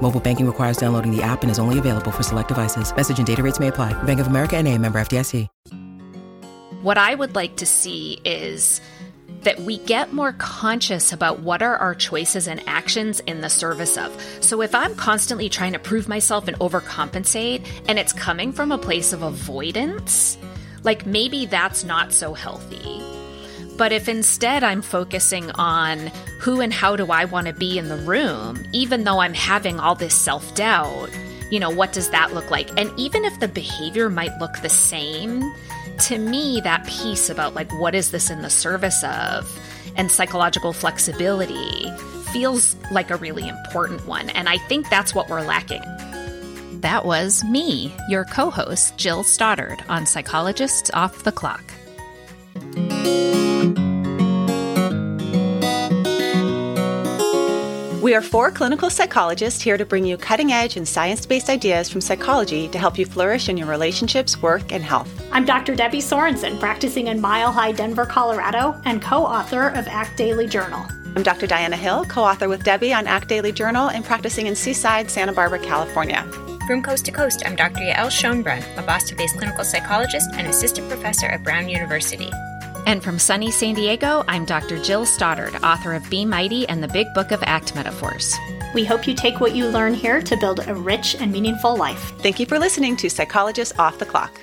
Mobile banking requires downloading the app and is only available for select devices. Message and data rates may apply. Bank of America and a member FDIC. What I would like to see is that we get more conscious about what are our choices and actions in the service of. So if I'm constantly trying to prove myself and overcompensate and it's coming from a place of avoidance, like maybe that's not so healthy. But if instead I'm focusing on who and how do I want to be in the room, even though I'm having all this self doubt, you know, what does that look like? And even if the behavior might look the same, to me, that piece about like, what is this in the service of and psychological flexibility feels like a really important one. And I think that's what we're lacking. That was me, your co host, Jill Stoddard, on Psychologists Off the Clock. We are four clinical psychologists here to bring you cutting edge and science based ideas from psychology to help you flourish in your relationships, work, and health. I'm Dr. Debbie Sorensen, practicing in Mile High, Denver, Colorado, and co author of ACT Daily Journal. I'm Dr. Diana Hill, co author with Debbie on ACT Daily Journal and practicing in Seaside, Santa Barbara, California. From coast to coast, I'm Dr. Yael Schonbrun, a Boston based clinical psychologist and assistant professor at Brown University. And from sunny San Diego, I'm Dr. Jill Stoddard, author of Be Mighty and the Big Book of ACT Metaphors. We hope you take what you learn here to build a rich and meaningful life. Thank you for listening to Psychologists Off the Clock.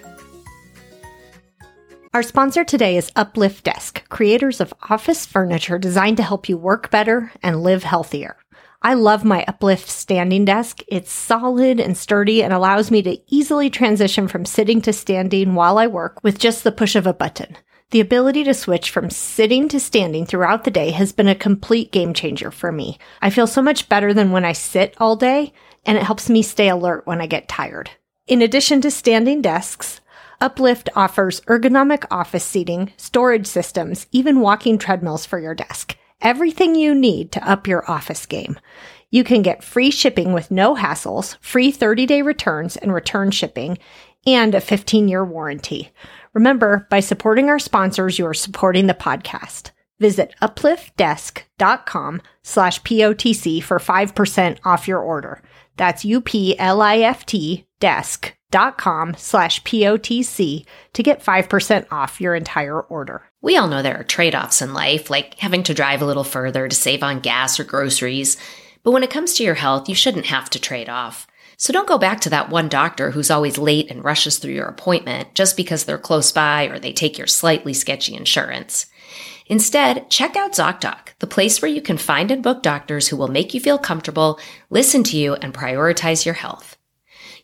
Our sponsor today is Uplift Desk, creators of office furniture designed to help you work better and live healthier. I love my Uplift standing desk. It's solid and sturdy and allows me to easily transition from sitting to standing while I work with just the push of a button. The ability to switch from sitting to standing throughout the day has been a complete game changer for me. I feel so much better than when I sit all day, and it helps me stay alert when I get tired. In addition to standing desks, Uplift offers ergonomic office seating, storage systems, even walking treadmills for your desk. Everything you need to up your office game. You can get free shipping with no hassles, free 30 day returns and return shipping, and a 15 year warranty. Remember, by supporting our sponsors, you are supporting the podcast. Visit upliftdesk.com slash POTC for 5% off your order. That's U-P-L-I-F-T desk.com slash POTC to get 5% off your entire order. We all know there are trade-offs in life, like having to drive a little further to save on gas or groceries. But when it comes to your health, you shouldn't have to trade off. So don't go back to that one doctor who's always late and rushes through your appointment just because they're close by or they take your slightly sketchy insurance. Instead, check out ZocDoc, the place where you can find and book doctors who will make you feel comfortable, listen to you, and prioritize your health.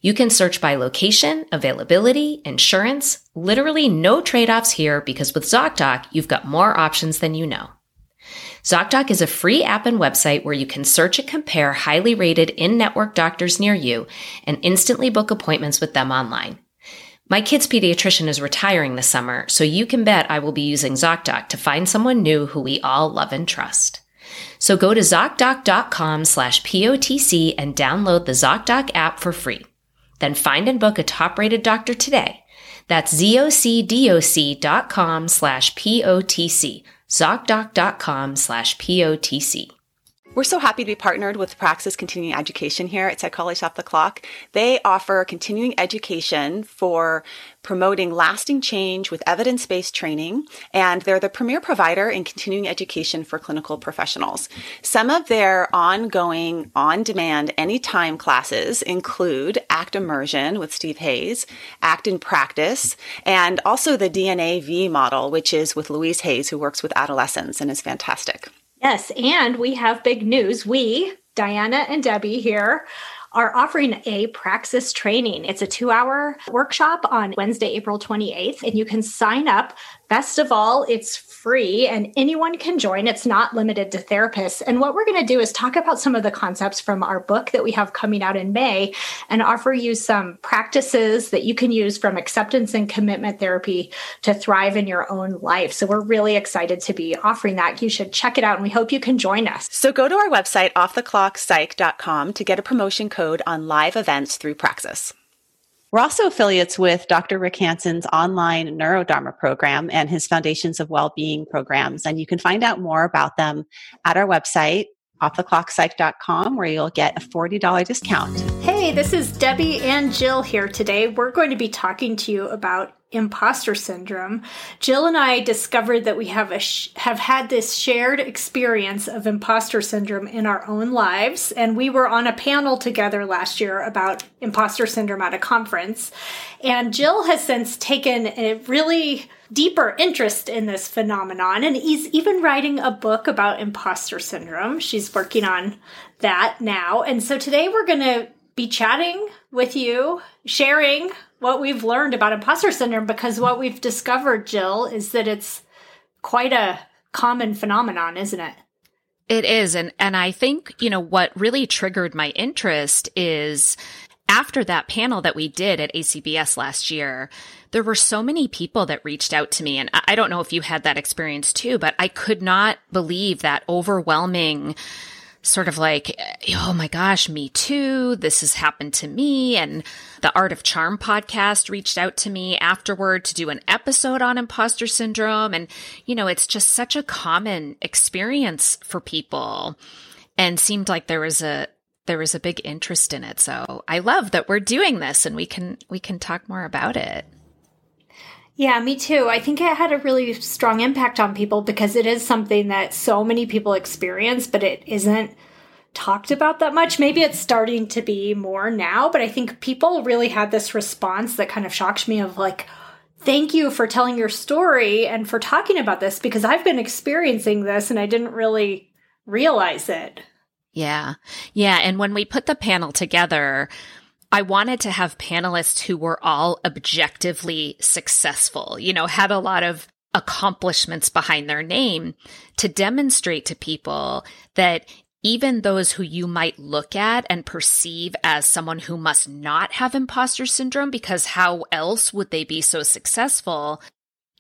You can search by location, availability, insurance, literally no trade-offs here because with ZocDoc, you've got more options than you know. ZocDoc is a free app and website where you can search and compare highly rated in-network doctors near you and instantly book appointments with them online. My kid's pediatrician is retiring this summer, so you can bet I will be using ZocDoc to find someone new who we all love and trust. So go to ZocDoc.com slash POTC and download the ZocDoc app for free. Then find and book a top-rated doctor today. That's ZocDoc.com slash POTC ZocDoc.com slash POTC. We're so happy to be partnered with Praxis Continuing Education here at Psychology Off the Clock. They offer continuing education for promoting lasting change with evidence-based training, and they're the premier provider in continuing education for clinical professionals. Some of their ongoing, on-demand, anytime classes include ACT Immersion with Steve Hayes, ACT in Practice, and also the DNA V model, which is with Louise Hayes, who works with adolescents and is fantastic. Yes, and we have big news. We, Diana and Debbie here, are offering a Praxis training. It's a two hour workshop on Wednesday, April 28th, and you can sign up. Best of all, it's free and anyone can join. It's not limited to therapists. And what we're going to do is talk about some of the concepts from our book that we have coming out in May and offer you some practices that you can use from acceptance and commitment therapy to thrive in your own life. So we're really excited to be offering that. You should check it out and we hope you can join us. So go to our website, offtheclockpsych.com, to get a promotion code on live events through Praxis. We're also affiliates with Dr. Rick Hanson's online Neurodharma program and his Foundations of Wellbeing programs. And you can find out more about them at our website, offtheclockpsych.com, where you'll get a $40 discount. Hey, this is Debbie and Jill here today. We're going to be talking to you about imposter syndrome. Jill and I discovered that we have a sh- have had this shared experience of imposter syndrome in our own lives and we were on a panel together last year about imposter syndrome at a conference. And Jill has since taken a really deeper interest in this phenomenon and is even writing a book about imposter syndrome. She's working on that now. And so today we're going to be chatting with you, sharing what we've learned about imposter syndrome because what we've discovered, Jill, is that it's quite a common phenomenon, isn't it? It is. And, and I think, you know, what really triggered my interest is after that panel that we did at ACBS last year, there were so many people that reached out to me. And I don't know if you had that experience too, but I could not believe that overwhelming sort of like, oh my gosh, me too. This has happened to me. And the Art of Charm podcast reached out to me afterward to do an episode on imposter syndrome. And, you know, it's just such a common experience for people and seemed like there was a, there was a big interest in it. So I love that we're doing this and we can, we can talk more about it. Yeah, me too. I think it had a really strong impact on people because it is something that so many people experience, but it isn't talked about that much. Maybe it's starting to be more now, but I think people really had this response that kind of shocked me of like, thank you for telling your story and for talking about this because I've been experiencing this and I didn't really realize it. Yeah. Yeah. And when we put the panel together, I wanted to have panelists who were all objectively successful, you know, had a lot of accomplishments behind their name to demonstrate to people that even those who you might look at and perceive as someone who must not have imposter syndrome, because how else would they be so successful?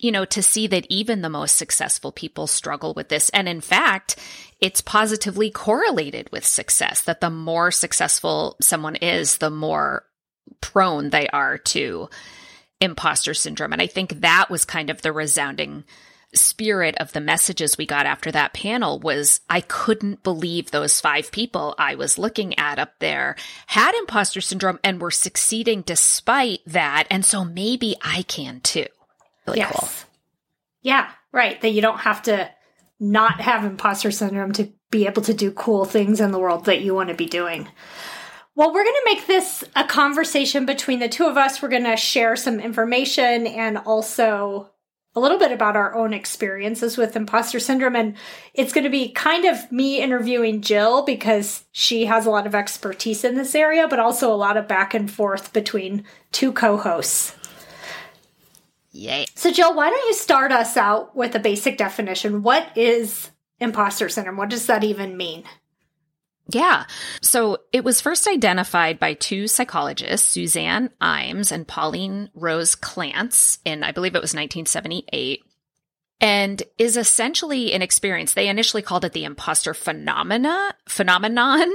You know, to see that even the most successful people struggle with this. And in fact, it's positively correlated with success that the more successful someone is, the more prone they are to imposter syndrome. And I think that was kind of the resounding spirit of the messages we got after that panel was I couldn't believe those five people I was looking at up there had imposter syndrome and were succeeding despite that. And so maybe I can too really yes. cool. Yeah, right. That you don't have to not have imposter syndrome to be able to do cool things in the world that you want to be doing. Well, we're going to make this a conversation between the two of us. We're going to share some information and also a little bit about our own experiences with imposter syndrome. And it's going to be kind of me interviewing Jill because she has a lot of expertise in this area, but also a lot of back and forth between two co hosts. Yay. So, Jill, why don't you start us out with a basic definition? What is imposter syndrome? What does that even mean? Yeah. So it was first identified by two psychologists, Suzanne Imes and Pauline Rose Clance, in I believe it was 1978, and is essentially an experience. They initially called it the imposter phenomena phenomenon,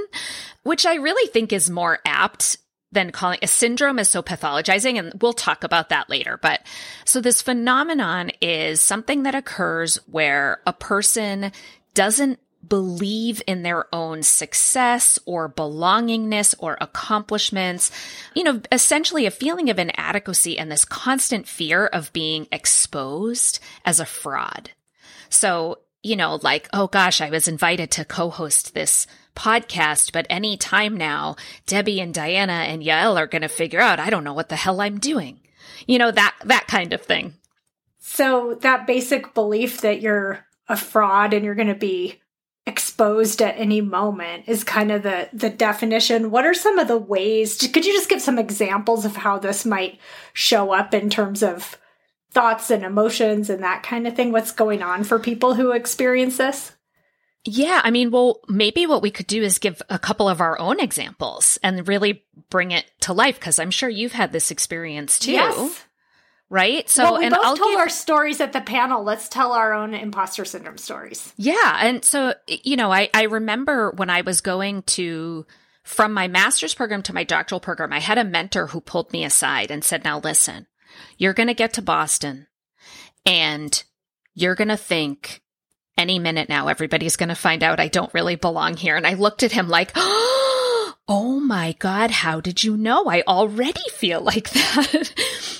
which I really think is more apt than calling a syndrome is so pathologizing and we'll talk about that later but so this phenomenon is something that occurs where a person doesn't believe in their own success or belongingness or accomplishments. You know essentially a feeling of inadequacy and this constant fear of being exposed as a fraud. So you know like oh gosh i was invited to co-host this podcast, but any time now, Debbie and Diana and Yael are going to figure out, I don't know what the hell I'm doing. You know, that, that kind of thing. So that basic belief that you're a fraud and you're going to be exposed at any moment is kind of the the definition what are some of the ways could you just give some examples of how this might show up in terms of thoughts and emotions and that kind of thing what's going on for people who experience this yeah, I mean, well, maybe what we could do is give a couple of our own examples and really bring it to life because I'm sure you've had this experience too. Yes. Right. So, well, we and both I'll told give... our stories at the panel. Let's tell our own imposter syndrome stories. Yeah. And so, you know, I, I remember when I was going to, from my master's program to my doctoral program, I had a mentor who pulled me aside and said, now listen, you're going to get to Boston and you're going to think any minute now, everybody's going to find out I don't really belong here. And I looked at him like, Oh my God, how did you know? I already feel like that.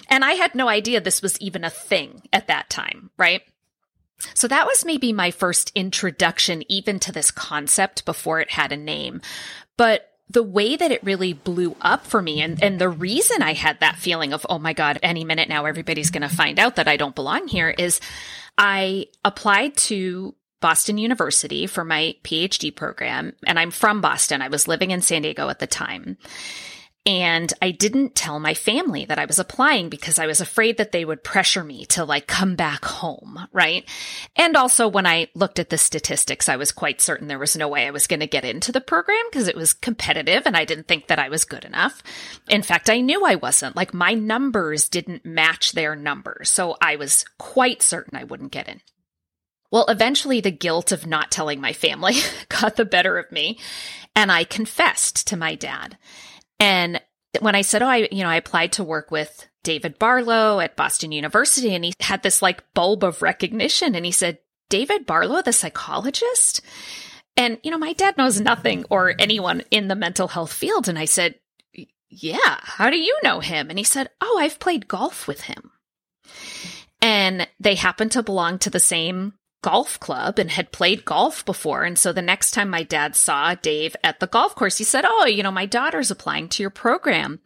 and I had no idea this was even a thing at that time, right? So that was maybe my first introduction even to this concept before it had a name. But the way that it really blew up for me and, and the reason I had that feeling of, oh my God, any minute now everybody's going to find out that I don't belong here is I applied to Boston University for my PhD program, and I'm from Boston. I was living in San Diego at the time. And I didn't tell my family that I was applying because I was afraid that they would pressure me to like come back home, right? And also when I looked at the statistics, I was quite certain there was no way I was going to get into the program because it was competitive and I didn't think that I was good enough. In fact, I knew I wasn't. Like my numbers didn't match their numbers. So I was quite certain I wouldn't get in. Well, eventually the guilt of not telling my family got the better of me and I confessed to my dad. And when I said, Oh, I, you know, I applied to work with David Barlow at Boston University and he had this like bulb of recognition and he said, David Barlow, the psychologist? And, you know, my dad knows nothing or anyone in the mental health field. And I said, Yeah, how do you know him? And he said, Oh, I've played golf with him. And they happen to belong to the same golf club and had played golf before. And so the next time my dad saw Dave at the golf course, he said, Oh, you know, my daughter's applying to your program.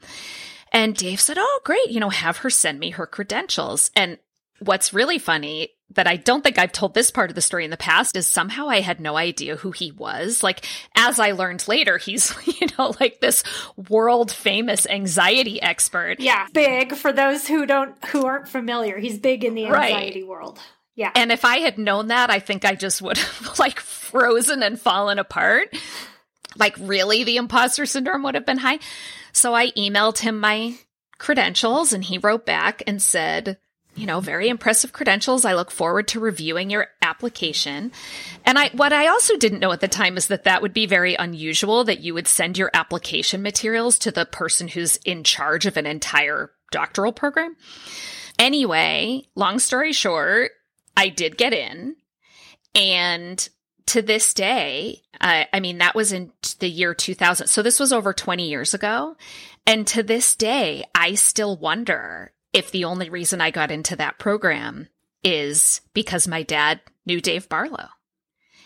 And Dave said, Oh, great. You know, have her send me her credentials. And what's really funny that I don't think I've told this part of the story in the past is somehow I had no idea who he was. Like, as I learned later, he's, you know, like this world famous anxiety expert. Yeah. Big for those who don't, who aren't familiar. He's big in the anxiety right. world. Yeah. And if I had known that, I think I just would have like frozen and fallen apart. Like, really, the imposter syndrome would have been high. So I emailed him my credentials and he wrote back and said, you know, very impressive credentials. I look forward to reviewing your application. And I, what I also didn't know at the time is that that would be very unusual that you would send your application materials to the person who's in charge of an entire doctoral program. Anyway, long story short, I did get in. And to this day, I mean, that was in the year 2000. So this was over 20 years ago. And to this day, I still wonder if the only reason I got into that program is because my dad knew Dave Barlow.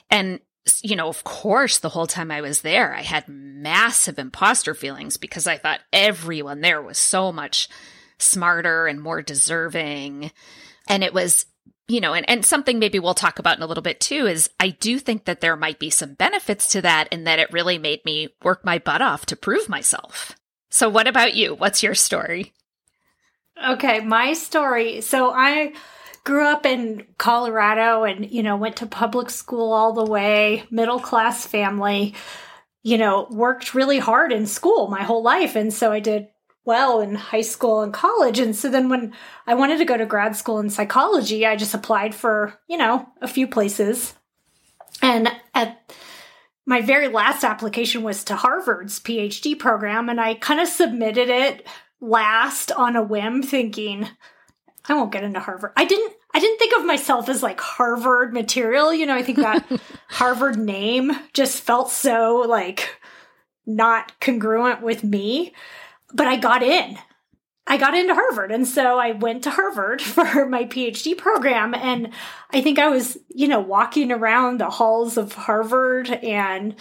And, you know, of course, the whole time I was there, I had massive imposter feelings because I thought everyone there was so much smarter and more deserving. And it was you know, and, and something maybe we'll talk about in a little bit too is I do think that there might be some benefits to that and that it really made me work my butt off to prove myself. So, what about you? What's your story? Okay, my story. So, I grew up in Colorado and, you know, went to public school all the way, middle class family, you know, worked really hard in school my whole life. And so I did well in high school and college. And so then when I wanted to go to grad school in psychology, I just applied for, you know, a few places. And at my very last application was to Harvard's PhD program. And I kind of submitted it last on a whim, thinking, I won't get into Harvard. I didn't I didn't think of myself as like Harvard material. You know, I think that Harvard name just felt so like not congruent with me but I got in. I got into Harvard. And so I went to Harvard for my PhD program. And I think I was, you know, walking around the halls of Harvard and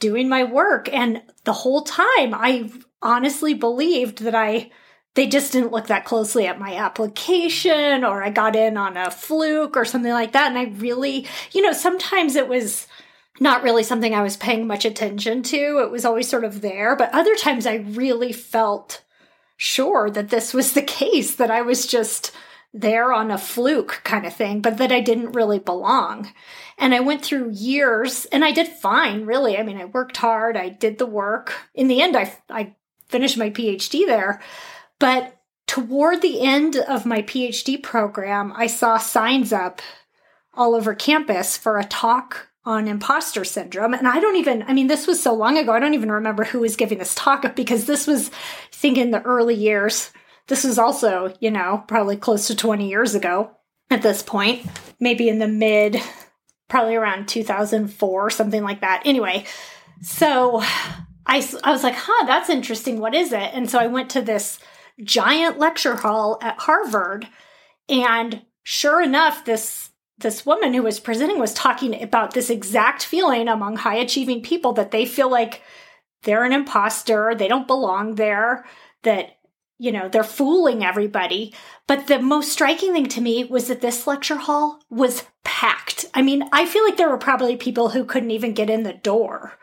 doing my work. And the whole time I honestly believed that I, they just didn't look that closely at my application or I got in on a fluke or something like that. And I really, you know, sometimes it was, not really something I was paying much attention to. It was always sort of there, but other times I really felt sure that this was the case, that I was just there on a fluke kind of thing, but that I didn't really belong. And I went through years and I did fine, really. I mean, I worked hard, I did the work. In the end, I, I finished my PhD there. But toward the end of my PhD program, I saw signs up all over campus for a talk on imposter syndrome. And I don't even, I mean, this was so long ago, I don't even remember who was giving this talk because this was, I think, in the early years. This was also, you know, probably close to 20 years ago at this point, maybe in the mid, probably around 2004, something like that. Anyway, so I, I was like, huh, that's interesting. What is it? And so I went to this giant lecture hall at Harvard. And sure enough, this this woman who was presenting was talking about this exact feeling among high achieving people that they feel like they're an imposter, they don't belong there, that you know, they're fooling everybody. But the most striking thing to me was that this lecture hall was packed. I mean, I feel like there were probably people who couldn't even get in the door,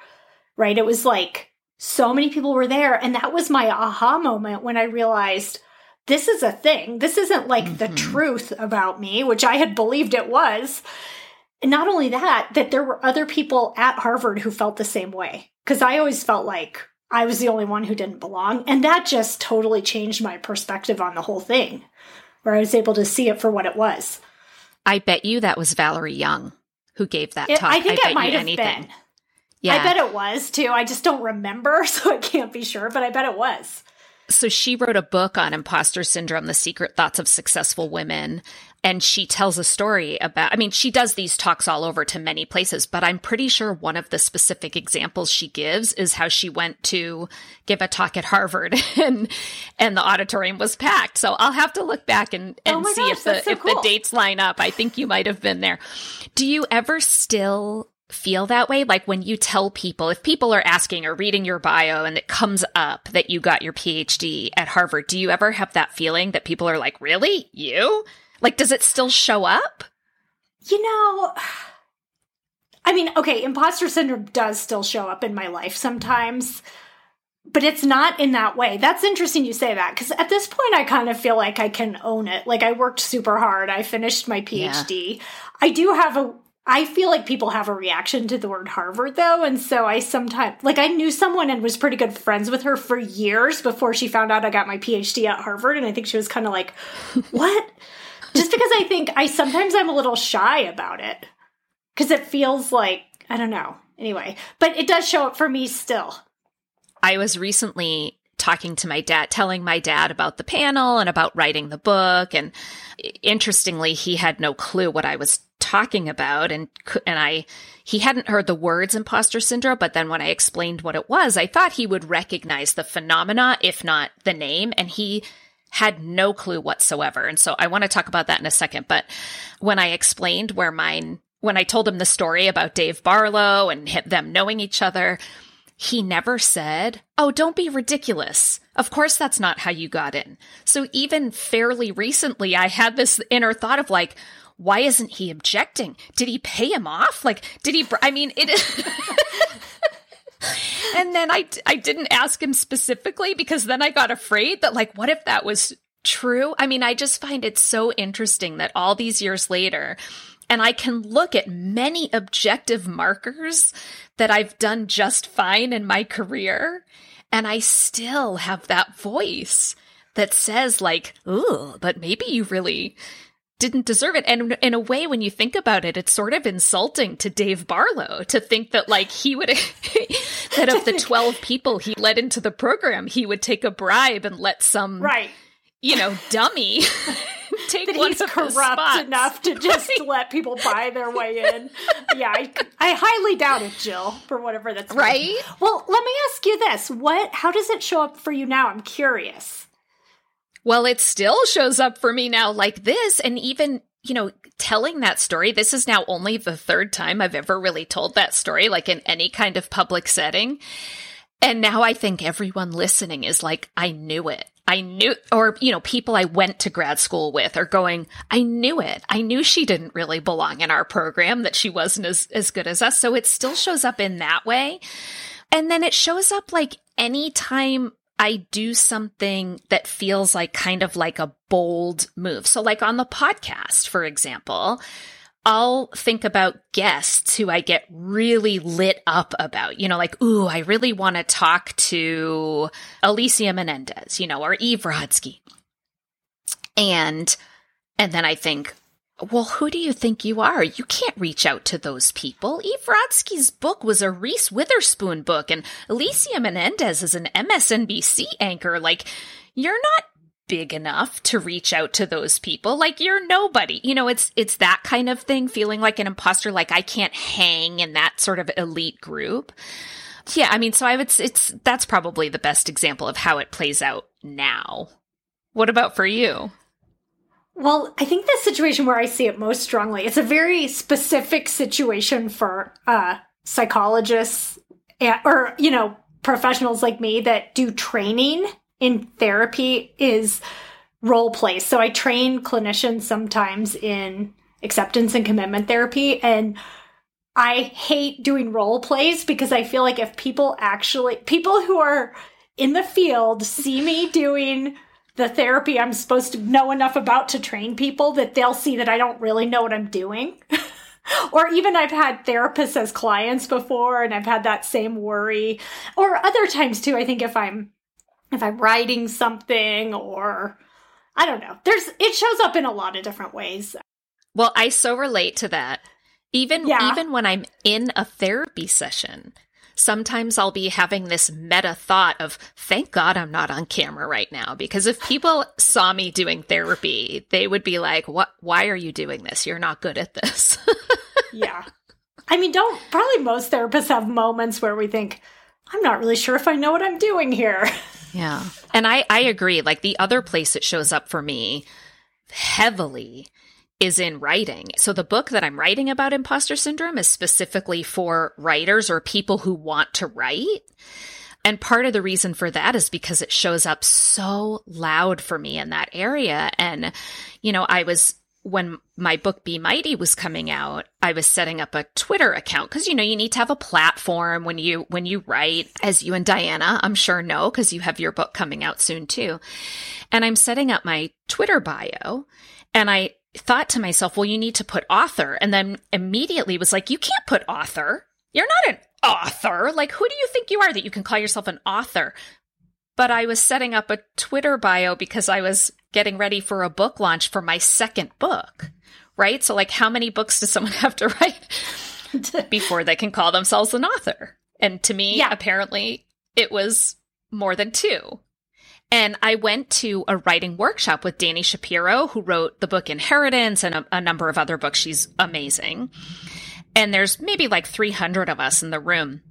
right? It was like so many people were there. And that was my aha moment when I realized this is a thing. This isn't like mm-hmm. the truth about me, which I had believed it was. And not only that, that there were other people at Harvard who felt the same way. Because I always felt like I was the only one who didn't belong. And that just totally changed my perspective on the whole thing, where I was able to see it for what it was. I bet you that was Valerie Young who gave that talk. I think I it might have anything. been. Yeah. I bet it was too. I just don't remember, so I can't be sure, but I bet it was. So she wrote a book on imposter syndrome, The Secret Thoughts of Successful Women. And she tells a story about, I mean, she does these talks all over to many places, but I'm pretty sure one of the specific examples she gives is how she went to give a talk at Harvard and, and the auditorium was packed. So I'll have to look back and, and oh see gosh, if the, so if cool. the dates line up. I think you might have been there. Do you ever still feel that way? Like when you tell people, if people are asking or reading your bio and it comes up that you got your PhD at Harvard, do you ever have that feeling that people are like, really? You? Like, does it still show up? You know, I mean, okay, imposter syndrome does still show up in my life sometimes, but it's not in that way. That's interesting you say that because at this point, I kind of feel like I can own it. Like, I worked super hard, I finished my PhD. Yeah. I do have a I feel like people have a reaction to the word Harvard though, and so I sometimes like I knew someone and was pretty good friends with her for years before she found out I got my PhD at Harvard, and I think she was kind of like, "What?" Just because I think I sometimes I'm a little shy about it because it feels like I don't know. Anyway, but it does show up for me still. I was recently talking to my dad, telling my dad about the panel and about writing the book. And interestingly, he had no clue what I was talking about and and I he hadn't heard the words imposter syndrome but then when I explained what it was I thought he would recognize the phenomena if not the name and he had no clue whatsoever. And so I want to talk about that in a second but when I explained where mine when I told him the story about Dave Barlow and them knowing each other he never said, Oh, don't be ridiculous. Of course, that's not how you got in. So even fairly recently, I had this inner thought of like, why isn't he objecting? Did he pay him off? Like, did he? I mean, it. and then I, I didn't ask him specifically because then I got afraid that, like, what if that was true? I mean, I just find it so interesting that all these years later, and I can look at many objective markers that I've done just fine in my career, and I still have that voice that says, like, ooh, but maybe you really didn't deserve it. And in a way, when you think about it, it's sort of insulting to Dave Barlow to think that like he would, that of the 12 people he let into the program, he would take a bribe and let some, right. You know, dummy take that one he's corrupt enough to just right. let people buy their way in. yeah, I, I highly doubt it, Jill, for whatever that's right. Well, let me ask you this. What, how does it show up for you now? I'm curious. Well, it still shows up for me now like this. And even, you know, telling that story, this is now only the third time I've ever really told that story, like in any kind of public setting. And now I think everyone listening is like, I knew it. I knew, or, you know, people I went to grad school with are going, I knew it. I knew she didn't really belong in our program, that she wasn't as, as good as us. So it still shows up in that way. And then it shows up like anytime I do something that feels like kind of like a bold move. So, like on the podcast, for example, I'll think about guests who I get really lit up about, you know, like, ooh, I really want to talk to Alicia Menendez, you know, or Eve Rodsky. And, and then I think, well, who do you think you are? You can't reach out to those people. Eve Rodsky's book was a Reese Witherspoon book, and Alicia Menendez is an MSNBC anchor. Like, you're not big enough to reach out to those people. Like, you're nobody. You know, it's it's that kind of thing, feeling like an imposter, like I can't hang in that sort of elite group. Yeah, I mean, so I would it's that's probably the best example of how it plays out now. What about for you? Well, I think the situation where I see it most strongly, it's a very specific situation for uh, psychologists and, or, you know, professionals like me that do training in therapy is role play. So I train clinicians sometimes in acceptance and commitment therapy and I hate doing role plays because I feel like if people actually people who are in the field see me doing the therapy I'm supposed to know enough about to train people that they'll see that I don't really know what I'm doing. or even I've had therapists as clients before and I've had that same worry. Or other times too, I think if I'm if I'm writing something or I don't know. There's it shows up in a lot of different ways. Well, I so relate to that. Even yeah. even when I'm in a therapy session, sometimes I'll be having this meta thought of, thank God I'm not on camera right now. Because if people saw me doing therapy, they would be like, what, why are you doing this? You're not good at this. yeah. I mean, don't, probably most therapists have moments where we think, I'm not really sure if I know what I'm doing here. Yeah. And I, I agree. Like the other place it shows up for me heavily is in writing. So the book that I'm writing about imposter syndrome is specifically for writers or people who want to write. And part of the reason for that is because it shows up so loud for me in that area. And, you know, I was, when my book Be Mighty was coming out, I was setting up a Twitter account because, you know, you need to have a platform when you, when you write, as you and Diana, I'm sure know, because you have your book coming out soon too. And I'm setting up my Twitter bio and I thought to myself, well, you need to put author. And then immediately was like, you can't put author. You're not an author. Like, who do you think you are that you can call yourself an author? But I was setting up a Twitter bio because I was getting ready for a book launch for my second book, right? So, like, how many books does someone have to write before they can call themselves an author? And to me, yeah. apparently, it was more than two. And I went to a writing workshop with Dani Shapiro, who wrote the book Inheritance and a, a, number of other books. She's amazing. And there's maybe like 300 of us in the room.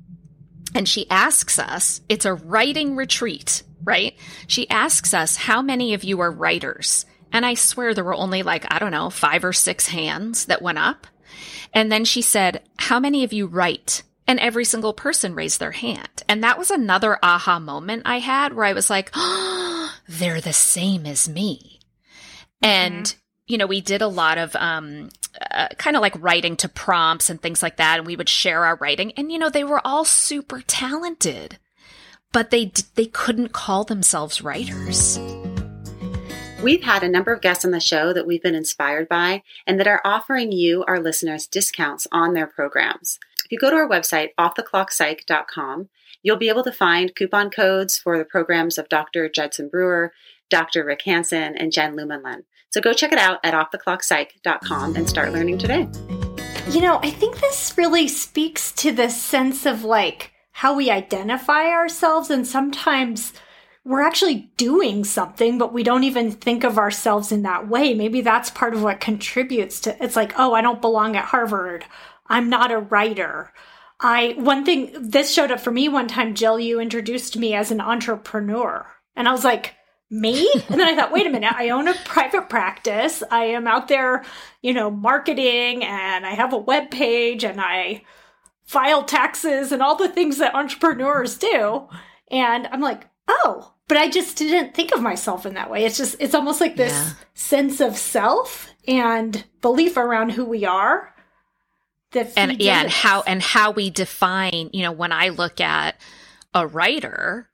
And she asks us, it's a writing retreat, right? She asks us, how many of you are writers? And I swear there were only like, I don't know, five or six hands that went up. And then she said, how many of you write? And every single person raised their hand. And that was another aha moment I had where I was like, oh, they're the same as me. Mm-hmm. And, you know, we did a lot of, um, uh, kind of like writing to prompts and things like that. And we would share our writing. And, you know, they were all super talented, but they, they couldn't call themselves writers. We've had a number of guests on the show that we've been inspired by and that are offering you, our listeners, discounts on their programs. If you go to our website, offtheclockpsych.com, you'll be able to find coupon codes for the programs of Dr. Judson Brewer, Dr. Rick Hanson, and Jen Lumanlan. So go check it out at offtheclockpsych.com and start learning today. You know, I think this really speaks to the sense of like how we identify ourselves and sometimes we're actually doing something, but we don't even think of ourselves in that way. Maybe that's part of what contributes to it's like, oh, I don't belong at Harvard. I'm not a writer. I, one thing, this showed up for me one time, Jill, you introduced me as an entrepreneur. And I was like, me? And then I thought, wait a minute, I own a private practice. I am out there, you know, marketing and I have a web page and I file taxes and all the things that entrepreneurs do. And I'm like, oh, but I just didn't think of myself in that way. It's just, it's almost like this Yeah. sense of self and belief around who we are. That and yeah, and how and how we define, you know, when I look at a writer,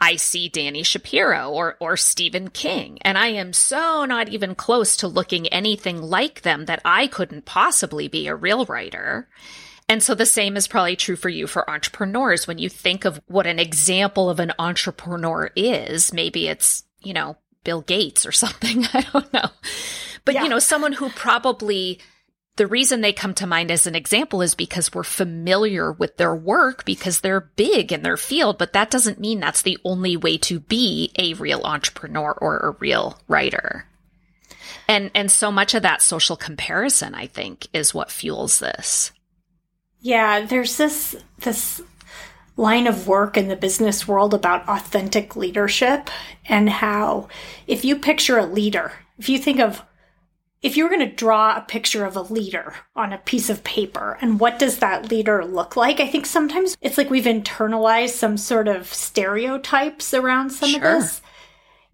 I see Dani Shapiro or or Stephen King, and I am so not even close to looking anything like them that I couldn't possibly be a real writer. And so the same is probably true for you for entrepreneurs. When you think of what an example of an entrepreneur is, maybe it's, you know, Bill Gates or something. I don't know. But, Yeah. you know, someone who probably the reason they come to mind as an example is because we're familiar with their work because they're big in their field, but that doesn't mean that's the only way to be a real entrepreneur or a real writer. And and so much of that social comparison, I think, is what fuels this. Yeah, there's this this line of work in the business world about authentic leadership and how if you picture a leader, if you think of if you were going to draw a picture of a leader on a piece of paper and what does that leader look like? I think sometimes it's like we've internalized some sort of stereotypes around some Sure. of this.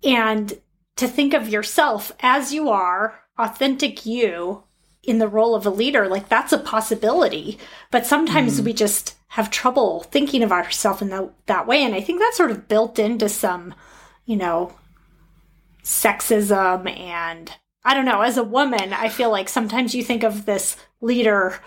And to think of yourself as you are, authentic you, in the role of a leader, like that's a possibility. But sometimes hmm. we just have trouble thinking of ourselves in that, that way. And I think that's sort of built into some, you know, sexism and I don't know, as a woman, I feel like sometimes you think of this leader,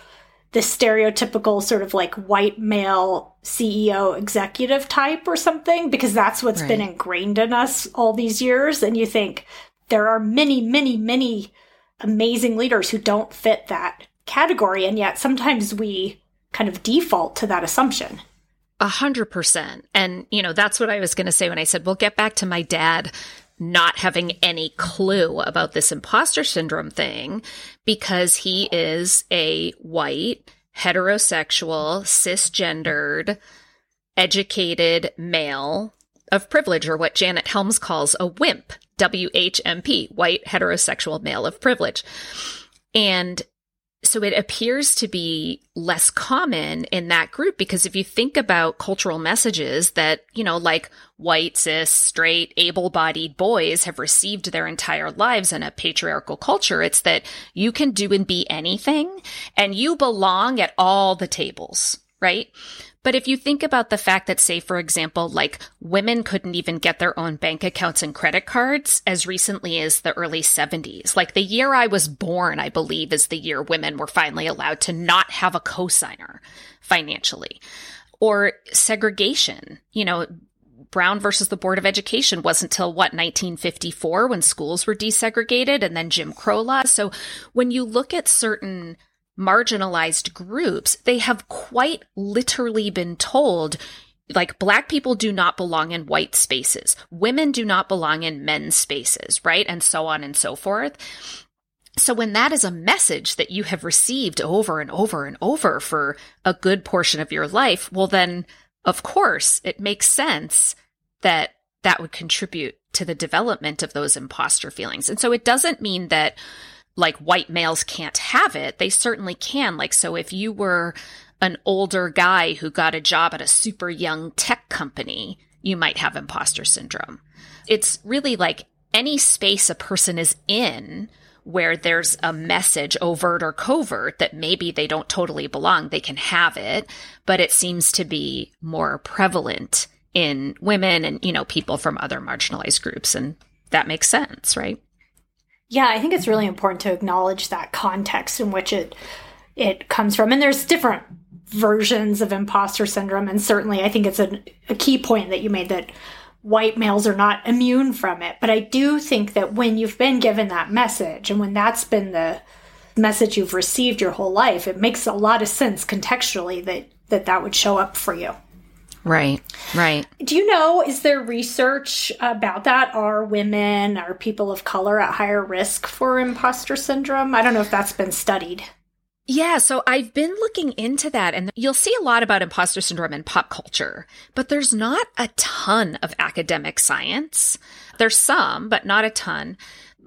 this stereotypical sort of like white male CEO executive type or something, because that's what's been ingrained in us all these years. And you think there are many, many, many amazing leaders who don't fit that category. And yet sometimes we kind of default to that assumption. A hundred percent. And, you know, that's what I was going to say when I said, we'll get back to my dad not having any clue about this imposter syndrome thing because he is a white, heterosexual, cisgendered, educated male of privilege, or what Janet Helms calls a WIMP, W H M P, white heterosexual male of privilege. And so it appears to be less common in that group because if you think about cultural messages that, you know, like white, cis, straight, able bodied boys have received their entire lives in a patriarchal culture, it's that you can do and be anything and you belong at all the tables, right? But if you think about the fact that, say, for example, like women couldn't even get their own bank accounts and credit cards as recently as the early 70s, like the year I was born, I believe, is the year women were finally allowed to not have a cosigner financially. Or segregation, you know, Brown versus the Board of Education wasn't till what, 1954 when schools were desegregated and then Jim Crow laws. So when you look at certain marginalized groups, they have quite literally been told like black people do not belong in white spaces. Women do not belong in men's spaces, right? And so on and so forth. So when that is a message that you have received over and over and over for a good portion of your life, well then of course it makes sense that that would contribute to the development of those imposter feelings. And so it doesn't mean that like white males can't have it. They certainly can. Like, so if you were an older guy who got a job at a super young tech company, you might have imposter syndrome. It's really like any space a person is in where there's a message, overt or covert, that maybe they don't totally belong. They can have it, but it seems to be more prevalent in women and, you know, people from other marginalized groups. And that makes sense, right? Yeah, I think it's really important to acknowledge that context in which it it comes from. And there's different versions of imposter syndrome. And certainly I think it's a, a key point that you made that white males are not immune from it. But I do think that when you've been given that message and when that's been the message you've received your whole life, it makes a lot of sense contextually that that, that would show up for you. Right, right. Do you know, is there research about that? Are women, are people of color at higher risk for imposter syndrome? I don't know if that's been studied. Yeah, so I've been looking into that and you'll see a lot about imposter syndrome in pop culture, but there's not a ton of academic science. There's some, but not a ton.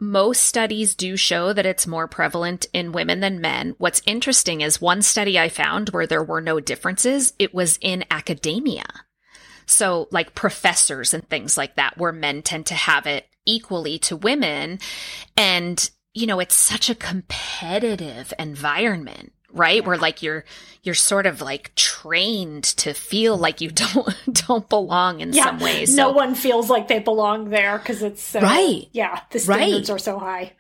Most studies do show that it's more prevalent in women than men. What's interesting is one study I found where there were no differences, it was in academia. So, like professors and things like that, where men tend to have it equally to women. And, you know, it's such a competitive environment right? Where like you're you're sort of like trained to feel like you don't don't belong in yeah, some ways no one feels like they belong there because it's so right. Yeah the standards right. are so high.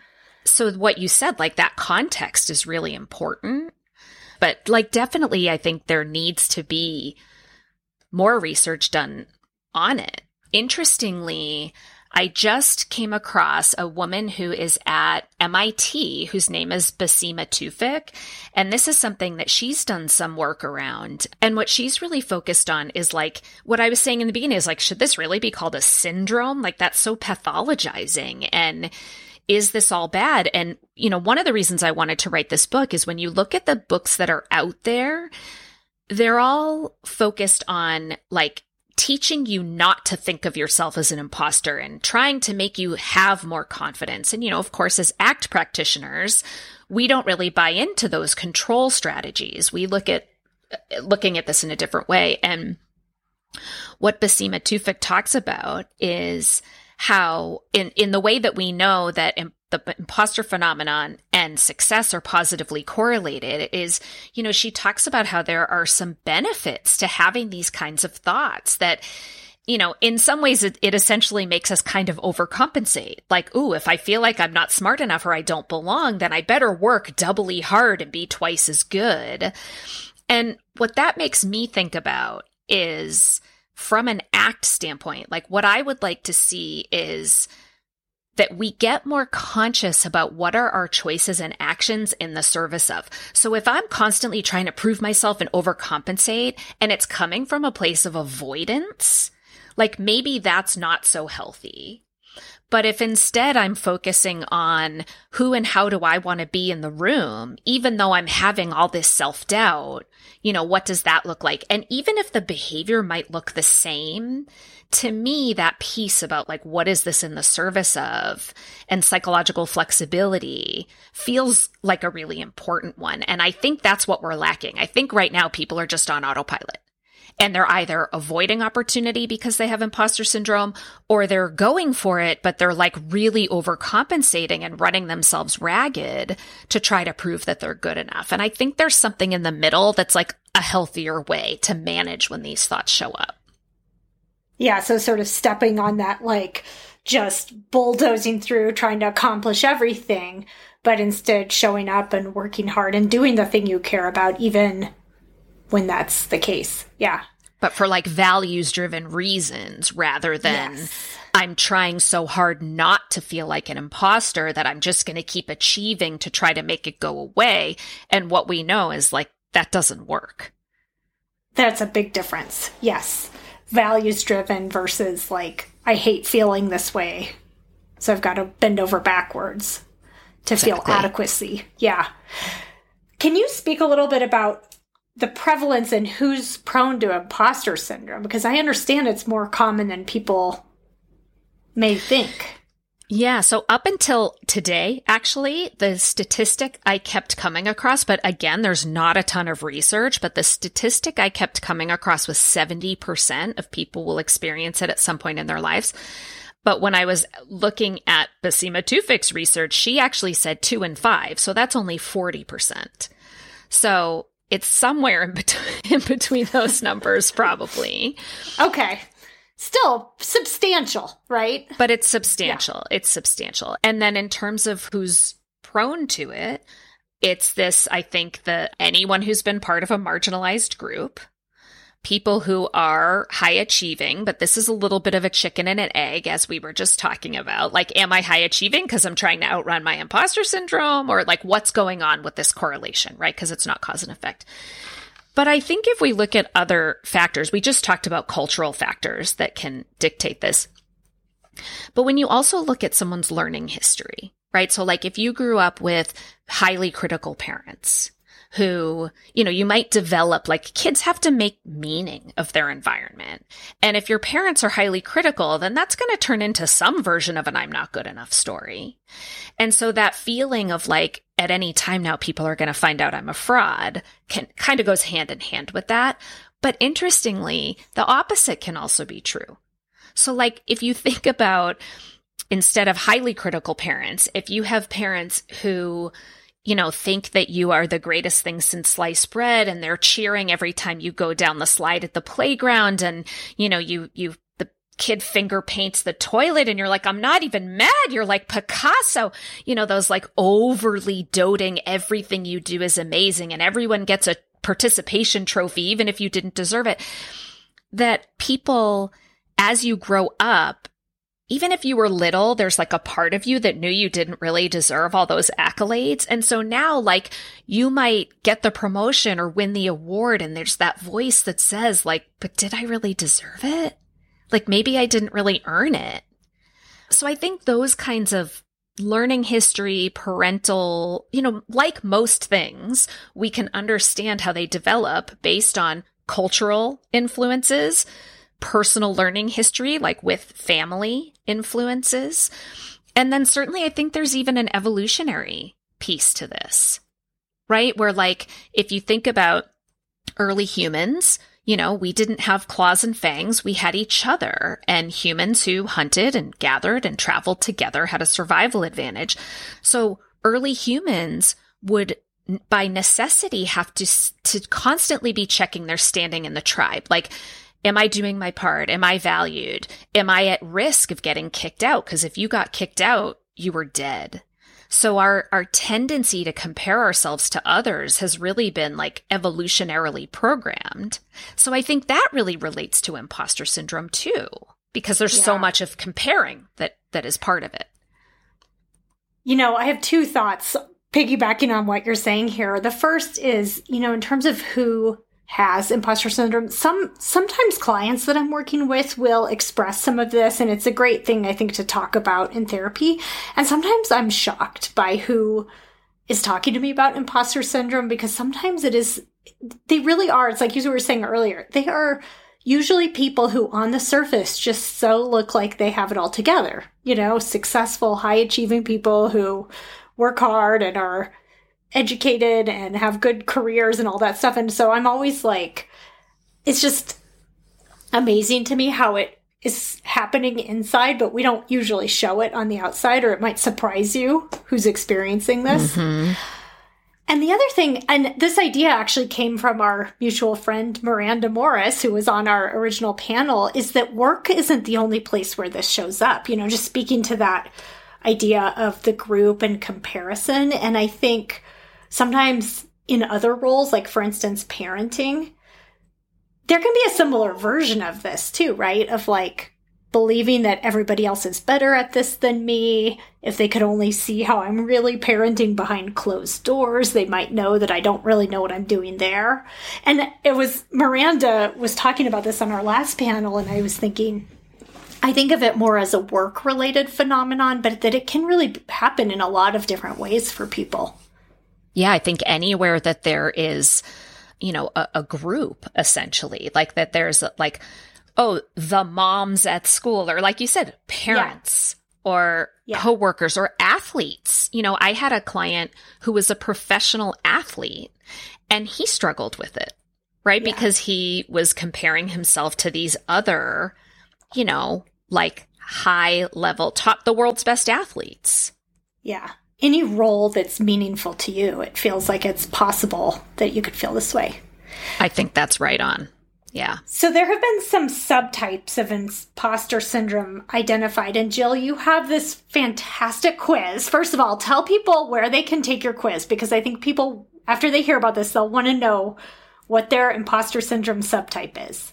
So what you said like that context is really important. But like definitely i think there needs to be more research done on it. Interestingly I just came across a woman who is at MIT whose name is Basima Tewfik. And this is something that she's done some work around. And what she's really focused on is like what I was saying in the beginning is like, should this really be called a syndrome? Like that's so pathologizing. And is this all bad? And, you know, one of the reasons I wanted to write this book is when you look at the books that are out there, they're all focused on like teaching you not to think of yourself as an imposter and trying to make you have more confidence. And, you know, of course, as ACT practitioners, we don't really buy into those control strategies. We look at looking at this in a different way. And what Basima Tewfik talks about is how in, in the way that we know that the imposter phenomenon and success are positively correlated is, you know, she talks about how there are some benefits to having these kinds of thoughts that, you know, in some ways it, it essentially makes us kind of overcompensate. Like, ooh, if I feel like I'm not smart enough or I don't belong, then I better work doubly hard and be twice as good. And what that makes me think about is from an ACT standpoint, like what I would like to see is that we get more conscious about what are our choices and actions in the service of. So if I'm constantly trying to prove myself and overcompensate and it's coming from a place of avoidance, like maybe that's not so healthy. But if instead I'm focusing on who and how do I want to be in the room, even though I'm having all this self doubt, you know, what does that look like? And even if the behavior might look the same, to me, that piece about like, what is this in the service of and psychological flexibility feels like a really important one. And I think that's what we're lacking. I think right now people are just on autopilot and they're either avoiding opportunity because they have imposter syndrome or they're going for it, but they're like really overcompensating and running themselves ragged to try to prove that they're good enough. And I think there's something in the middle that's like a healthier way to manage when these thoughts show up. Yeah, so sort of stepping on that, like just bulldozing through, trying to accomplish everything, but instead showing up and working hard and doing the thing you care about, even when that's the case. Yeah. But for like values driven reasons rather than yes. I'm trying so hard not to feel like an imposter that I'm just going to keep achieving to try to make it go away. And what we know is like that doesn't work. That's a big difference. Yes values driven versus like I hate feeling this way. So I've got to bend over backwards to exactly. feel adequacy. Yeah. Can you speak a little bit about the prevalence and who's prone to imposter syndrome? Because I understand it's more common than people may think. Yeah. So up until today, actually, the statistic I kept coming across, but again, there's not a ton of research, but the statistic I kept coming across was 70% of people will experience it at some point in their lives. But when I was looking at Basima Tewfik's research, she actually said two and five. So that's only 40%. So it's somewhere in, bet- in between those numbers, probably. Okay still substantial, right? But it's substantial. Yeah. It's substantial. And then in terms of who's prone to it, it's this, I think, that anyone who's been part of a marginalized group, people who are high achieving, but this is a little bit of a chicken and an egg, as we were just talking about. Like, am I high achieving because I'm trying to outrun my imposter syndrome? Or like, what's going on with this correlation, right? Because it's not cause and effect. But I think if we look at other factors, we just talked about cultural factors that can dictate this. But when you also look at someone's learning history, right? So like if you grew up with highly critical parents, who, you know, you might develop like kids have to make meaning of their environment. And if your parents are highly critical, then that's going to turn into some version of an I'm not good enough story. And so that feeling of like at any time now people are going to find out I'm a fraud can kind of goes hand in hand with that. But interestingly, the opposite can also be true. So, like, if you think about instead of highly critical parents, if you have parents who, you know, think that you are the greatest thing since sliced bread and they're cheering every time you go down the slide at the playground and, you know, you, you, the kid finger paints the toilet and you're like, I'm not even mad. You're like Picasso, you know, those like overly doting everything you do is amazing and everyone gets a participation trophy, even if you didn't deserve it. That people, as you grow up, even if you were little, there's like a part of you that knew you didn't really deserve all those accolades. And so now, like, you might get the promotion or win the award, and there's that voice that says, like, but did I really deserve it? Like, maybe I didn't really earn it. So I think those kinds of learning history, parental, you know, like most things, we can understand how they develop based on cultural influences personal learning history, like with family influences. And then certainly I think there's even an evolutionary piece to this, right? Where like, if you think about early humans, you know, we didn't have claws and fangs. We had each other and humans who hunted and gathered and traveled together had a survival advantage. So early humans would by necessity have to, to constantly be checking their standing in the tribe. Like, Am I doing my part? Am I valued? Am I at risk of getting kicked out? Because if you got kicked out, you were dead. So our, our tendency to compare ourselves to others has really been like evolutionarily programmed. So I think that really relates to imposter syndrome too, because there's yeah. so much of comparing that, that is part of it. You know, I have two thoughts piggybacking on what you're saying here. The first is, you know, in terms of who has imposter syndrome. Some sometimes clients that I'm working with will express some of this and it's a great thing I think to talk about in therapy. And sometimes I'm shocked by who is talking to me about imposter syndrome because sometimes it is they really are it's like you were saying earlier. They are usually people who on the surface just so look like they have it all together. You know, successful, high achieving people who work hard and are educated and have good careers and all that stuff. And so I'm always like, it's just amazing to me how it is happening inside, but we don't usually show it on the outside, or it might surprise you who's experiencing this. Mm-hmm. And the other thing, and this idea actually came from our mutual friend Miranda Morris, who was on our original panel, is that work isn't the only place where this shows up. You know, just speaking to that idea of the group and comparison. And I think sometimes in other roles, like for instance, parenting, there can be a similar version of this too, right? Of like believing that everybody else is better at this than me. If they could only see how I'm really parenting behind closed doors, they might know that I don't really know what I'm doing there. And it was Miranda was talking about this on our last panel, and I was thinking, I think of it more as a work related phenomenon, but that it can really happen in a lot of different ways for people. Yeah, I think anywhere that there is, you know, a, a group essentially, like that there's like, oh, the moms at school, or like you said, parents. Yeah or yeah. coworkers or athletes. You know, I had a client who was a professional athlete and he struggled with it, right? Yeah. Because he was comparing himself to these other, you know, like high level, top the world's best athletes. Yeah any role that's meaningful to you, it feels like it's possible that you could feel this way. I think that's right on. Yeah. So there have been some subtypes of imposter syndrome identified. And Jill, you have this fantastic quiz. First of all, tell people where they can take your quiz because I think people, after they hear about this, they'll want to know what their imposter syndrome subtype is.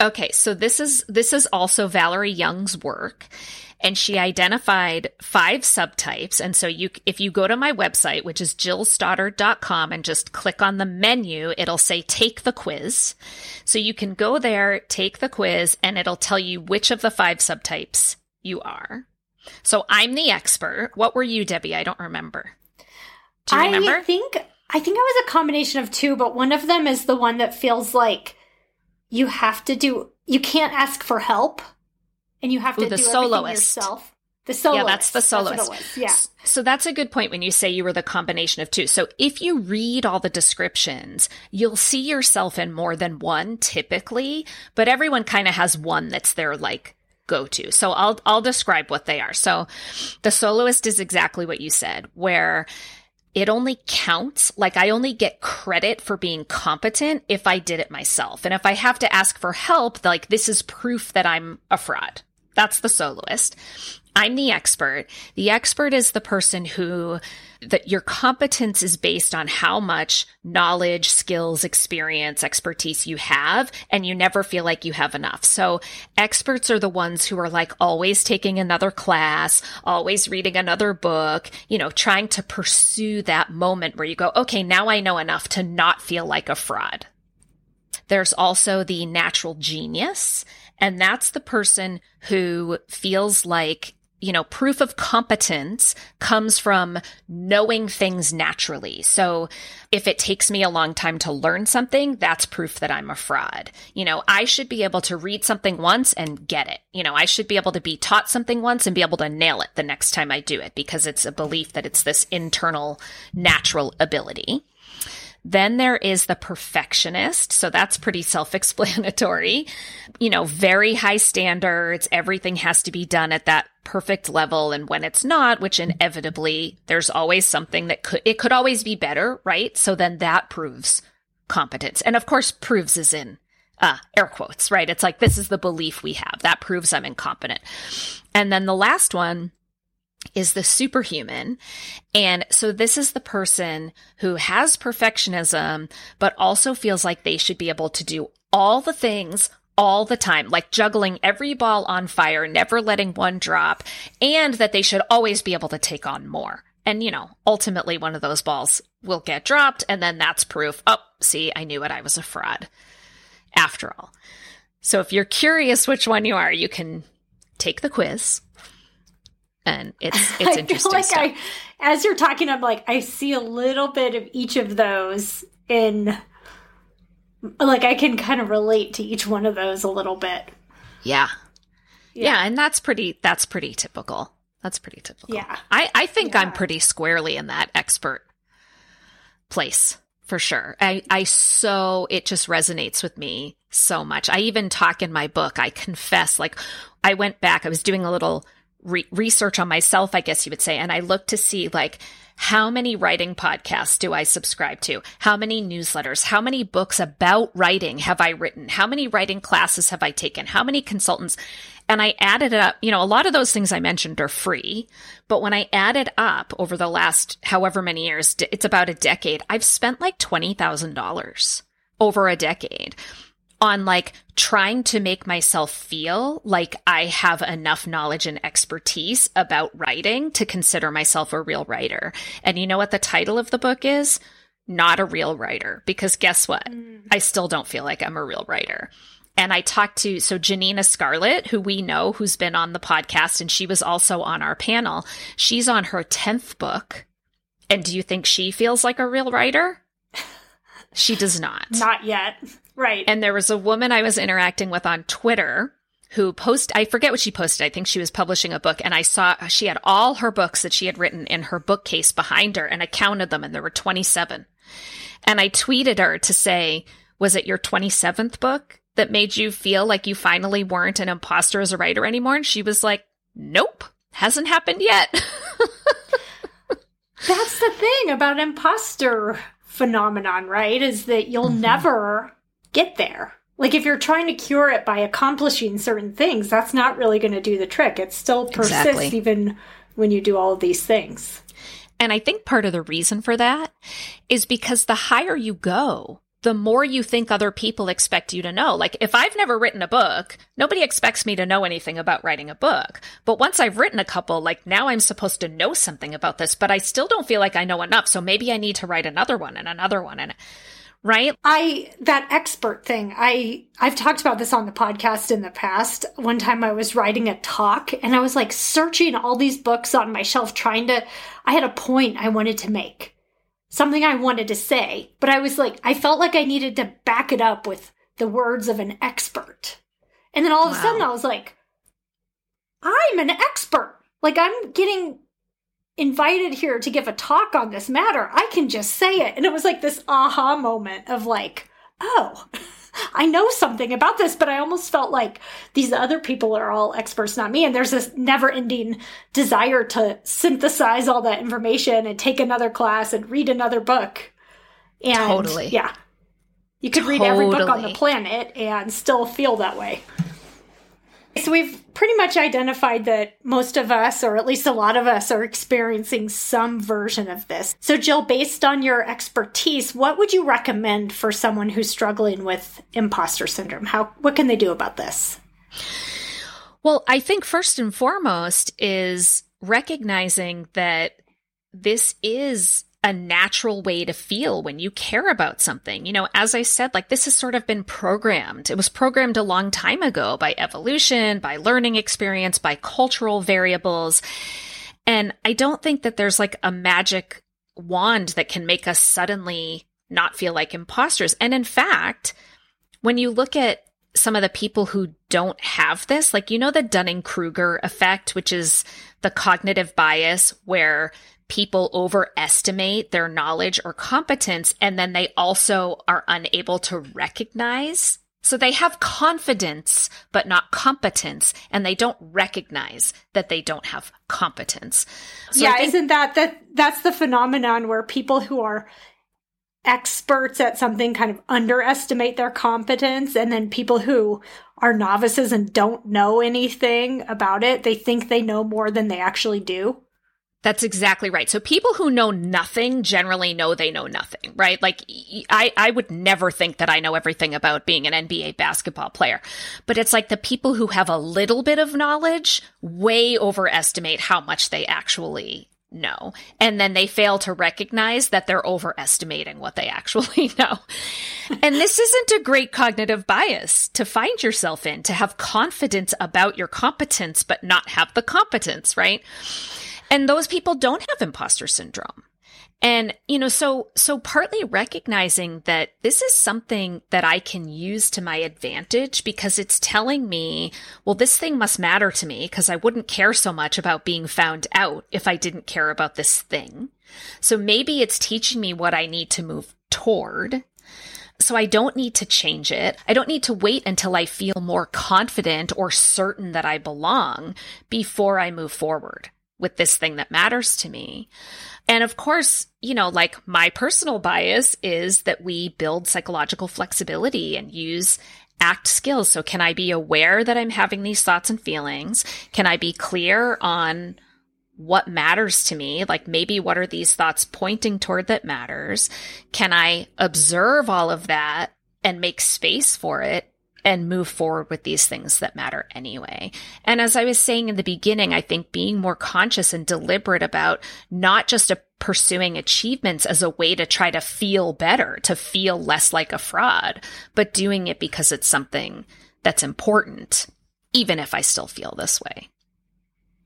Okay, so this is this is also Valerie Young's work. and she identified five subtypes. And so you, if you go to my website, which is jillstoddard.com and just click on the menu, it'll say take the quiz. So you can go there, take the quiz, and it'll tell you which of the five subtypes you are. So I'm the expert. What were you, Debbie? I don't remember. Do you remember? I think I think I was a combination of two, but one of them is the one that feels like you have to do you can't ask for help and you have to Ooh, the do soloist. yourself. The soloist. Yeah, that's the soloist. was. Yeah. So that's a good point when you say you were the combination of two. So if you read all the descriptions, you'll see yourself in more than one typically, but everyone kind of has one that's their like go to. So I'll I'll describe what they are. So the soloist is exactly what you said, where it only counts, like I only get credit for being competent if I did it myself. And if I have to ask for help, like this is proof that I'm a fraud. That's the soloist. I'm the expert. The expert is the person who that your competence is based on how much knowledge, skills, experience, expertise you have, and you never feel like you have enough. So experts are the ones who are like always taking another class, always reading another book, you know, trying to pursue that moment where you go, okay, now I know enough to not feel like a fraud. There's also the natural genius, and that's the person who feels like you know, proof of competence comes from knowing things naturally. So if it takes me a long time to learn something, that's proof that I'm a fraud. You know, I should be able to read something once and get it. You know, I should be able to be taught something once and be able to nail it the next time I do it because it's a belief that it's this internal natural ability. Then there is the perfectionist. So that's pretty self explanatory. You know, very high standards. Everything has to be done at that perfect level. And when it's not, which inevitably there's always something that could, it could always be better, right? So then that proves competence. And of course, proves is in uh, air quotes, right? It's like, this is the belief we have. That proves I'm incompetent. And then the last one is the superhuman. And so this is the person who has perfectionism, but also feels like they should be able to do all the things all the time, like juggling every ball on fire, never letting one drop, and that they should always be able to take on more. And, you know, ultimately one of those balls will get dropped, and then that's proof. Oh, see, I knew it. I was a fraud after all. So if you're curious which one you are, you can take the quiz and it's it's I interesting feel like stuff. I, as you're talking, I'm like, I see a little bit of each of those in, like, I can kind of relate to each one of those a little bit. yeah. yeah, and that's pretty that's pretty typical. That's pretty typical. Yeah. I I think I'm pretty squarely in that expert place for sure. I I so it just resonates with me so much. I even talk in my book. I confess, like, I went back. I was doing a little re- research on myself, I guess you would say, and I look to see like how many writing podcasts do I subscribe to? How many newsletters? How many books about writing have I written? How many writing classes have I taken? How many consultants? And I added up. You know, a lot of those things I mentioned are free, but when I added up over the last however many years, it's about a decade, I've spent like $20,000 over a decade on like trying to make myself feel like I have enough knowledge and expertise about writing to consider myself a real writer. And you know what the title of the book is? Not a real writer. Because guess what? Mm. I still don't feel like I'm a real writer. And I talked to, so Janina Scarlet, who we know, who's been on the podcast, and she was also on our panel. She's on her 10th book. And do you think she feels like a real writer? She does not. Not yet. Right. And there was a woman I was interacting with on Twitter who post I forget what she posted. I think she was publishing a book and I saw she had all her books that she had written in her bookcase behind her and I counted them and there were 27. And I tweeted her to say, "Was it your 27th book that made you feel like you finally weren't an imposter as a writer anymore?" And she was like, "Nope, hasn't happened yet." That's the thing about imposter phenomenon, right? Is that you'll mm-hmm. never get there. Like if you're trying to cure it by accomplishing certain things, that's not really going to do the trick. It still persists Exactly. even when you do all of these things. And I think part of the reason for that is because the higher you go, the the more you think other people expect you to know. Like if I've never written a book, nobody expects me to know anything about writing a book. But once I've written a couple, like now I'm supposed to know something about this, but I still don't feel like I know enough. So maybe I need to write another one and another one and right? I that expert thing. I I've talked about this on the podcast in the past. One time I was writing a talk and I was like searching all these books on my shelf trying to I had a point I wanted to make. Something I wanted to say, but I was like I felt like I needed to back it up with the words of an expert. And then all of wow. a sudden I was like I'm an expert. Like I'm getting invited here to give a talk on this matter. I can just say it. And it was like this aha moment of like, oh, I know something about this, but I almost felt like these other people are all experts, not me. And there's this never ending desire to synthesize all that information and take another class and read another book. And totally. Yeah. You could totally. read every book on the planet and still feel that way. So we've pretty much identified that most of us, or at least a lot of us, are experiencing some version of this. So, Jill, based on your expertise, what would you recommend for someone who's struggling with imposter syndrome? How what can they do about this? Well, I think first and foremost is recognizing that this is a natural way to feel when you care about something. You know, as I said, like this has sort of been programmed. It was programmed a long time ago by evolution, by learning experience, by cultural variables. And I don't think that there's like a magic wand that can make us suddenly not feel like imposters. And in fact, when you look at some of the people who don't have this, like, you know, the Dunning Kruger effect, which is the cognitive bias where people overestimate their knowledge or competence, and then they also are unable to recognize. So they have confidence, but not competence, and they don't recognize that they don't have competence. So yeah, think- isn't that that that's the phenomenon where people who are experts at something kind of underestimate their competence and then people who are novices and don't know anything about it they think they know more than they actually do that's exactly right. So people who know nothing generally know they know nothing, right? Like I, I would never think that I know everything about being an NBA basketball player, but it's like the people who have a little bit of knowledge way overestimate how much they actually know. And then they fail to recognize that they're overestimating what they actually know. and this isn't a great cognitive bias to find yourself in, to have confidence about your competence, but not have the competence, right? And those people don't have imposter syndrome. And, you know, so, so partly recognizing that this is something that I can use to my advantage because it's telling me, well, this thing must matter to me because I wouldn't care so much about being found out if I didn't care about this thing. So maybe it's teaching me what I need to move toward. So I don't need to change it. I don't need to wait until I feel more confident or certain that I belong before I move forward with this thing that matters to me. And of course, you know, like my personal bias is that we build psychological flexibility and use ACT skills. So can I be aware that I'm having these thoughts and feelings? Can I be clear on what matters to me? Like maybe what are these thoughts pointing toward that matters? Can I observe all of that and make space for it and move forward with these things that matter anyway. And as I was saying in the beginning, I think being more conscious and deliberate about not just pursuing achievements as a way to try to feel better, to feel less like a fraud, but doing it because it's something that's important, even if I still feel this way.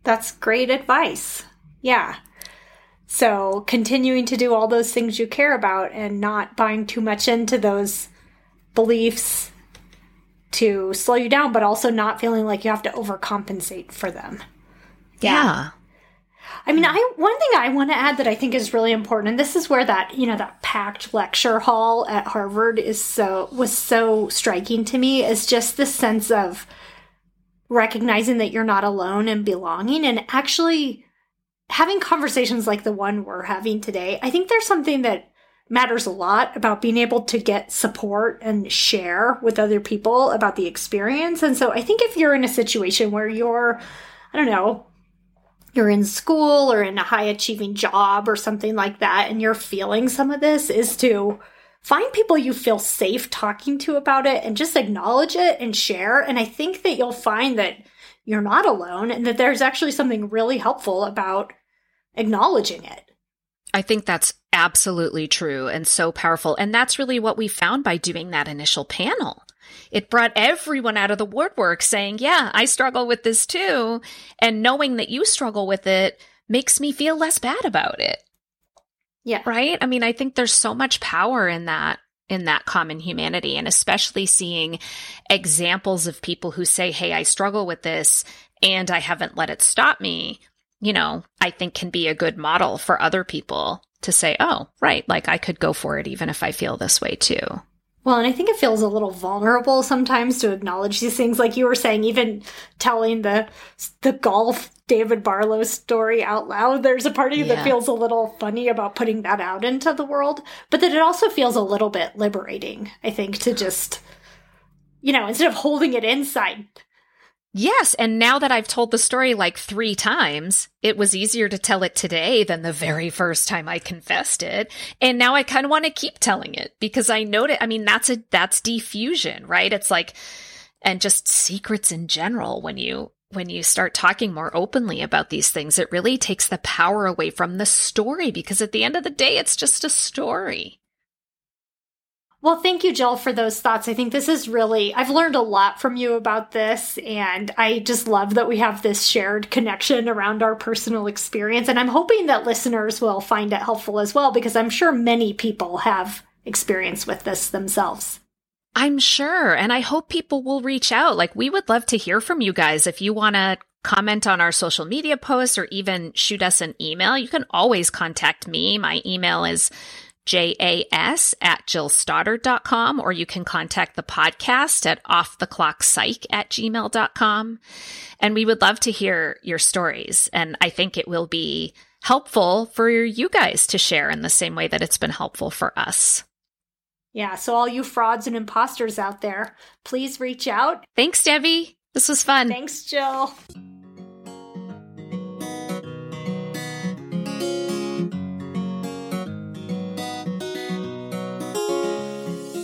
That's great advice. Yeah. So continuing to do all those things you care about and not buying too much into those beliefs to slow you down, but also not feeling like you have to overcompensate for them. Yeah. yeah. I mean, I one thing I want to add that I think is really important, and this is where that you know that packed lecture hall at Harvard is so was so striking to me is just the sense of recognizing that you're not alone and belonging, and actually having conversations like the one we're having today. I think there's something that matters a lot about being able to get support and share with other people about the experience. And so I think if you're in a situation where you're, I don't know, you're in school or in a high achieving job or something like that, and you're feeling some of this, is to find people you feel safe talking to about it and just acknowledge it and share. And I think that you'll find that you're not alone and that there's actually something really helpful about acknowledging it. I think that's absolutely true and so powerful. And that's really what we found by doing that initial panel. It brought everyone out of the woodwork saying, Yeah, I struggle with this too. And knowing that you struggle with it makes me feel less bad about it. Yeah. Right? I mean, I think there's so much power in that in that common humanity and especially seeing examples of people who say, "Hey, I struggle with this and I haven't let it stop me." You know, I think can be a good model for other people to say, "Oh, right, like I could go for it even if I feel this way too." Well, and I think it feels a little vulnerable sometimes to acknowledge these things. Like you were saying, even telling the the golf David Barlow story out loud, there's a part of you yeah. that feels a little funny about putting that out into the world, but that it also feels a little bit liberating. I think to just, you know, instead of holding it inside, Yes, and now that I've told the story like three times, it was easier to tell it today than the very first time I confessed it. And now I kind of want to keep telling it because I know it. I mean, that's a, that's defusion, right? It's like, and just secrets in general when you, when you start talking more openly about these things, it really takes the power away from the story because at the end of the day, it's just a story. Well, thank you, Jill, for those thoughts. I think this is really, I've learned a lot from you about this, and I just love that we have this shared connection around our personal experience. And I'm hoping that listeners will find it helpful as well, because I'm sure many people have experience with this themselves. I'm sure. And I hope people will reach out. Like, we would love to hear from you guys. If you want to comment on our social media posts or even shoot us an email, you can always contact me. My email is jas at jillstoddard.com, or you can contact the podcast at offtheclockpsych at gmail.com. And we would love to hear your stories. And I think it will be helpful for you guys to share in the same way that it's been helpful for us. Yeah. So all you frauds and imposters out there, please reach out. Thanks, Debbie. This was fun. Thanks, Jill.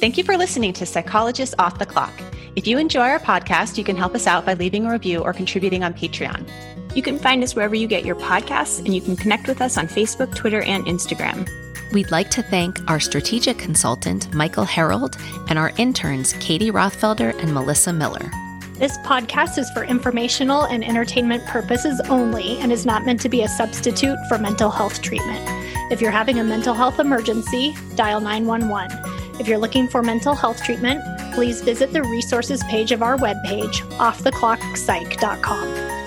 Thank you for listening to Psychologists Off the Clock. If you enjoy our podcast, you can help us out by leaving a review or contributing on Patreon. You can find us wherever you get your podcasts, and you can connect with us on Facebook, Twitter, and Instagram. We'd like to thank our strategic consultant, Michael Harold, and our interns, Katie Rothfelder and Melissa Miller. This podcast is for informational and entertainment purposes only and is not meant to be a substitute for mental health treatment. If you're having a mental health emergency, dial 911. If you're looking for mental health treatment, please visit the resources page of our webpage, offtheclockpsych.com.